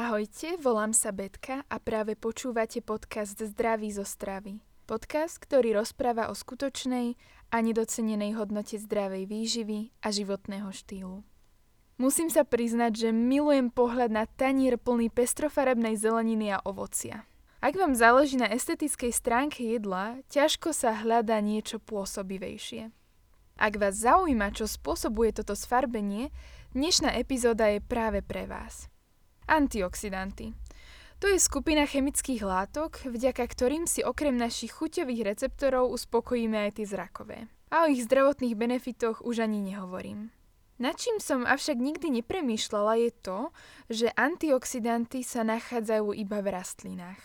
Ahojte, volám sa Betka a práve počúvate podcast Zdraví zo stravy. Podcast, ktorý rozpráva o skutočnej a nedocenenej hodnote zdravej výživy a životného štýlu. Musím sa priznať, že milujem pohľad na tanier plný pestrofarebnej zeleniny a ovocia. Ak vám záleží na estetickej stránke jedla, ťažko sa hľadá niečo pôsobivejšie. Ak vás zaujíma, čo spôsobuje toto sfarbenie, dnešná epizóda je práve pre vás. Antioxidanty. To je skupina chemických látok, vďaka ktorým si okrem našich chuťových receptorov uspokojíme aj tie zrakové. A o ich zdravotných benefitoch už ani nehovorím. Na čím som avšak nikdy nepremýšľala je to, že antioxidanty sa nachádzajú iba v rastlinách.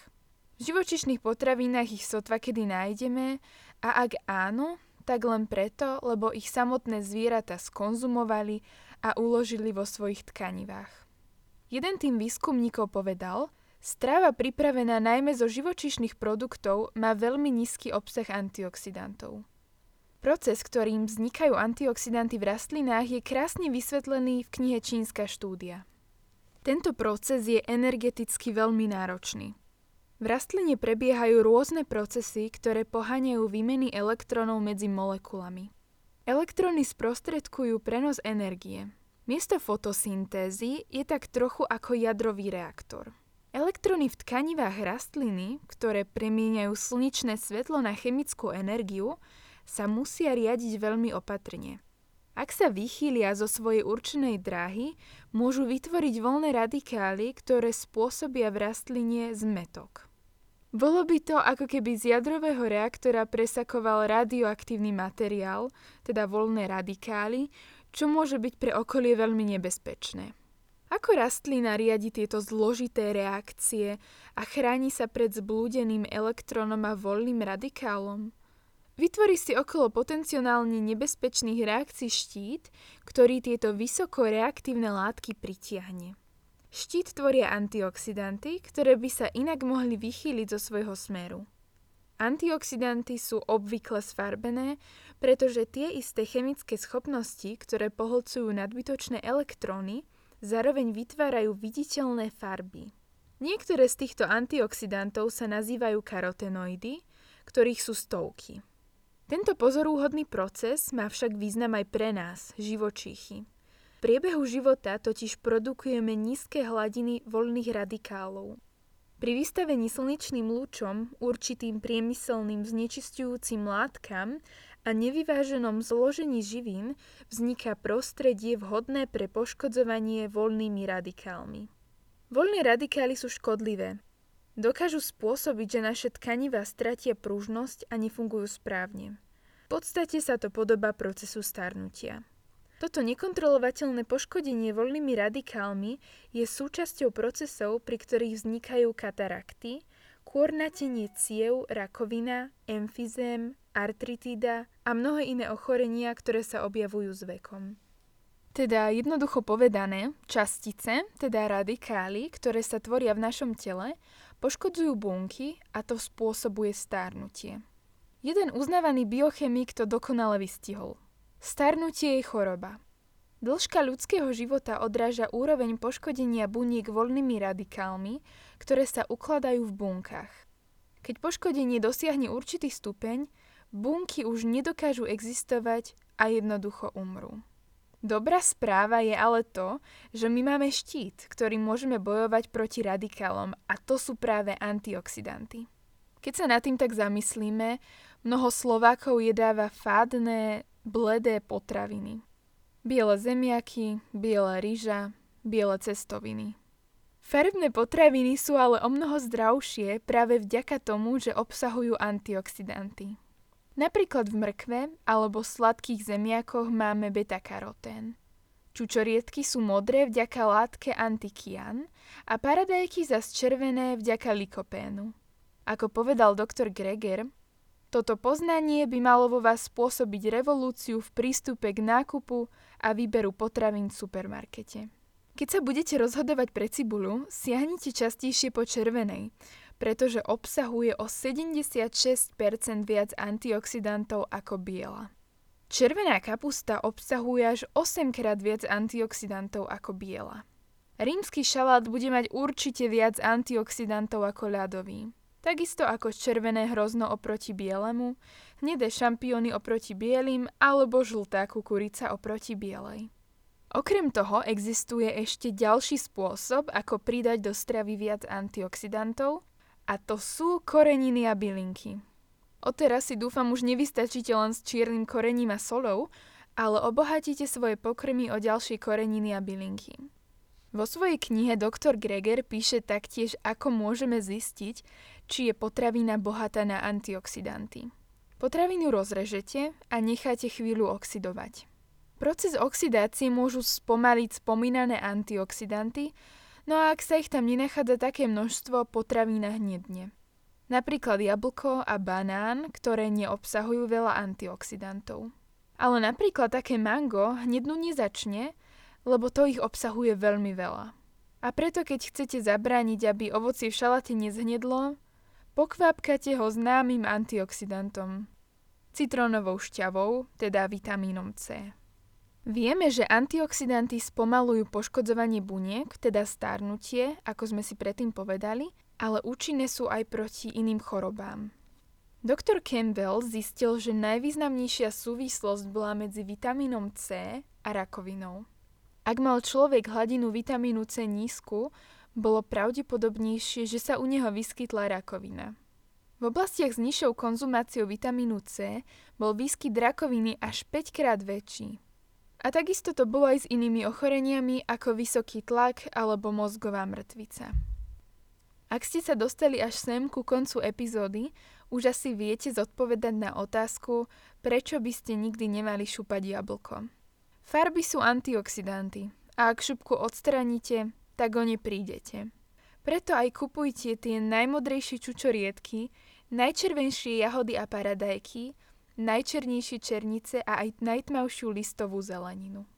V živočišných potravinách ich sotva kedy nájdeme a ak áno, tak len preto, lebo ich samotné zvieratá skonzumovali a uložili vo svojich tkanivách. Jeden tým výskumníkov povedal, strava pripravená najmä zo živočišných produktov má veľmi nízky obsah antioxidantov. Proces, ktorým vznikajú antioxidanty v rastlinách, je krásne vysvetlený v knihe Čínska štúdia. Tento proces je energeticky veľmi náročný. V rastline prebiehajú rôzne procesy, ktoré poháňajú výmeny elektrónov medzi molekulami. Elektróny sprostredkujú prenos energie, Miesto fotosyntézy je tak trochu ako jadrový reaktor. Elektróny v tkanivách rastliny, ktoré premieňajú slnečné svetlo na chemickú energiu, sa musia riadiť veľmi opatrne. Ak sa vychýlia zo svojej určenej dráhy, môžu vytvoriť voľné radikály, ktoré spôsobia v rastline zmetok. Bolo by to, ako keby z jadrového reaktora presakoval radioaktívny materiál, teda voľné radikály, čo môže byť pre okolie veľmi nebezpečné. Ako rastlina riadi tieto zložité reakcie a chráni sa pred zblúdeným elektrónom a voľným radikálom? Vytvorí si okolo potenciálne nebezpečných reakcií štít, ktorý tieto vysoko reaktívne látky pritiahne. Štít tvoria antioxidanty, ktoré by sa inak mohli vychýliť zo svojho smeru. Antioxidanty sú obvykle sfarbené, pretože tie isté chemické schopnosti, ktoré pohlcujú nadbytočné elektróny, zároveň vytvárajú viditeľné farby. Niektoré z týchto antioxidantov sa nazývajú karotenoidy, ktorých sú stovky. Tento pozorúhodný proces má však význam aj pre nás, živočíchy. V priebehu života totiž produkujeme nízke hladiny voľných radikálov, pri vystavení slnečným lúčom, určitým priemyselným znečistujúcim látkam a nevyváženom zložení živín vzniká prostredie vhodné pre poškodzovanie voľnými radikálmi. Voľné radikály sú škodlivé. Dokážu spôsobiť, že naše tkanivá stratia pružnosť a nefungujú správne. V podstate sa to podobá procesu starnutia. Toto nekontrolovateľné poškodenie voľnými radikálmi je súčasťou procesov, pri ktorých vznikajú katarakty, kôrnatenie ciev, rakovina, emfizém, artritída a mnohé iné ochorenia, ktoré sa objavujú s vekom. Teda jednoducho povedané, častice, teda radikály, ktoré sa tvoria v našom tele, poškodzujú bunky a to spôsobuje stárnutie. Jeden uznávaný biochemik to dokonale vystihol – Starnutie je choroba. Dĺžka ľudského života odráža úroveň poškodenia buniek voľnými radikálmi, ktoré sa ukladajú v bunkách. Keď poškodenie dosiahne určitý stupeň, bunky už nedokážu existovať a jednoducho umrú. Dobrá správa je ale to, že my máme štít, ktorým môžeme bojovať proti radikálom a to sú práve antioxidanty. Keď sa nad tým tak zamyslíme, mnoho Slovákov jedáva fádne, bledé potraviny. Biele zemiaky, biela ryža, biele cestoviny. Farebné potraviny sú ale o mnoho zdravšie práve vďaka tomu, že obsahujú antioxidanty. Napríklad v mrkve alebo sladkých zemiakoch máme beta-karotén. Čučoriedky sú modré vďaka látke antikian a paradajky zas červené vďaka likopénu. Ako povedal doktor Greger, toto poznanie by malo vo vás spôsobiť revolúciu v prístupe k nákupu a výberu potravín v supermarkete. Keď sa budete rozhodovať pre cibuľu, siahnite častejšie po červenej, pretože obsahuje o 76% viac antioxidantov ako biela. Červená kapusta obsahuje až 8 krát viac antioxidantov ako biela. Rímsky šalát bude mať určite viac antioxidantov ako ľadový. Takisto ako červené hrozno oproti bielemu, hnedé šampióny oproti bielým alebo žltá kukurica oproti bielej. Okrem toho existuje ešte ďalší spôsob, ako pridať do stravy viac antioxidantov, a to sú koreniny a bylinky. Odteraz si dúfam už nevystačíte len s čiernym korením a solou, ale obohatíte svoje pokrmy o ďalšie koreniny a bylinky. Vo svojej knihe Dr. Greger píše taktiež, ako môžeme zistiť, či je potravina bohatá na antioxidanty. Potravinu rozrežete a necháte chvíľu oxidovať. Proces oxidácie môžu spomaliť spomínané antioxidanty, no a ak sa ich tam nenachádza také množstvo, potravína hnedne. Napríklad jablko a banán, ktoré neobsahujú veľa antioxidantov. Ale napríklad také mango hnednú nezačne, lebo to ich obsahuje veľmi veľa. A preto keď chcete zabrániť, aby ovocie v šalate nezhnedlo, pokvápkate ho známym antioxidantom. Citrónovou šťavou, teda vitamínom C. Vieme, že antioxidanty spomalujú poškodzovanie buniek, teda starnutie, ako sme si predtým povedali, ale účinné sú aj proti iným chorobám. Dr. Campbell zistil, že najvýznamnejšia súvislosť bola medzi vitamínom C a rakovinou. Ak mal človek hladinu vitamínu C nízku, bolo pravdepodobnejšie, že sa u neho vyskytla rakovina. V oblastiach s nižšou konzumáciou vitamínu C bol výskyt rakoviny až 5 krát väčší. A takisto to bolo aj s inými ochoreniami ako vysoký tlak alebo mozgová mŕtvica. Ak ste sa dostali až sem ku koncu epizódy, už asi viete zodpovedať na otázku, prečo by ste nikdy nemali šúpať jablko. Farby sú antioxidanty a ak šupku odstraníte, tak o ne prídete. Preto aj kupujte tie najmodrejšie čučoriedky, najčervenšie jahody a paradajky, najčernejšie černice a aj najtmavšiu listovú zeleninu.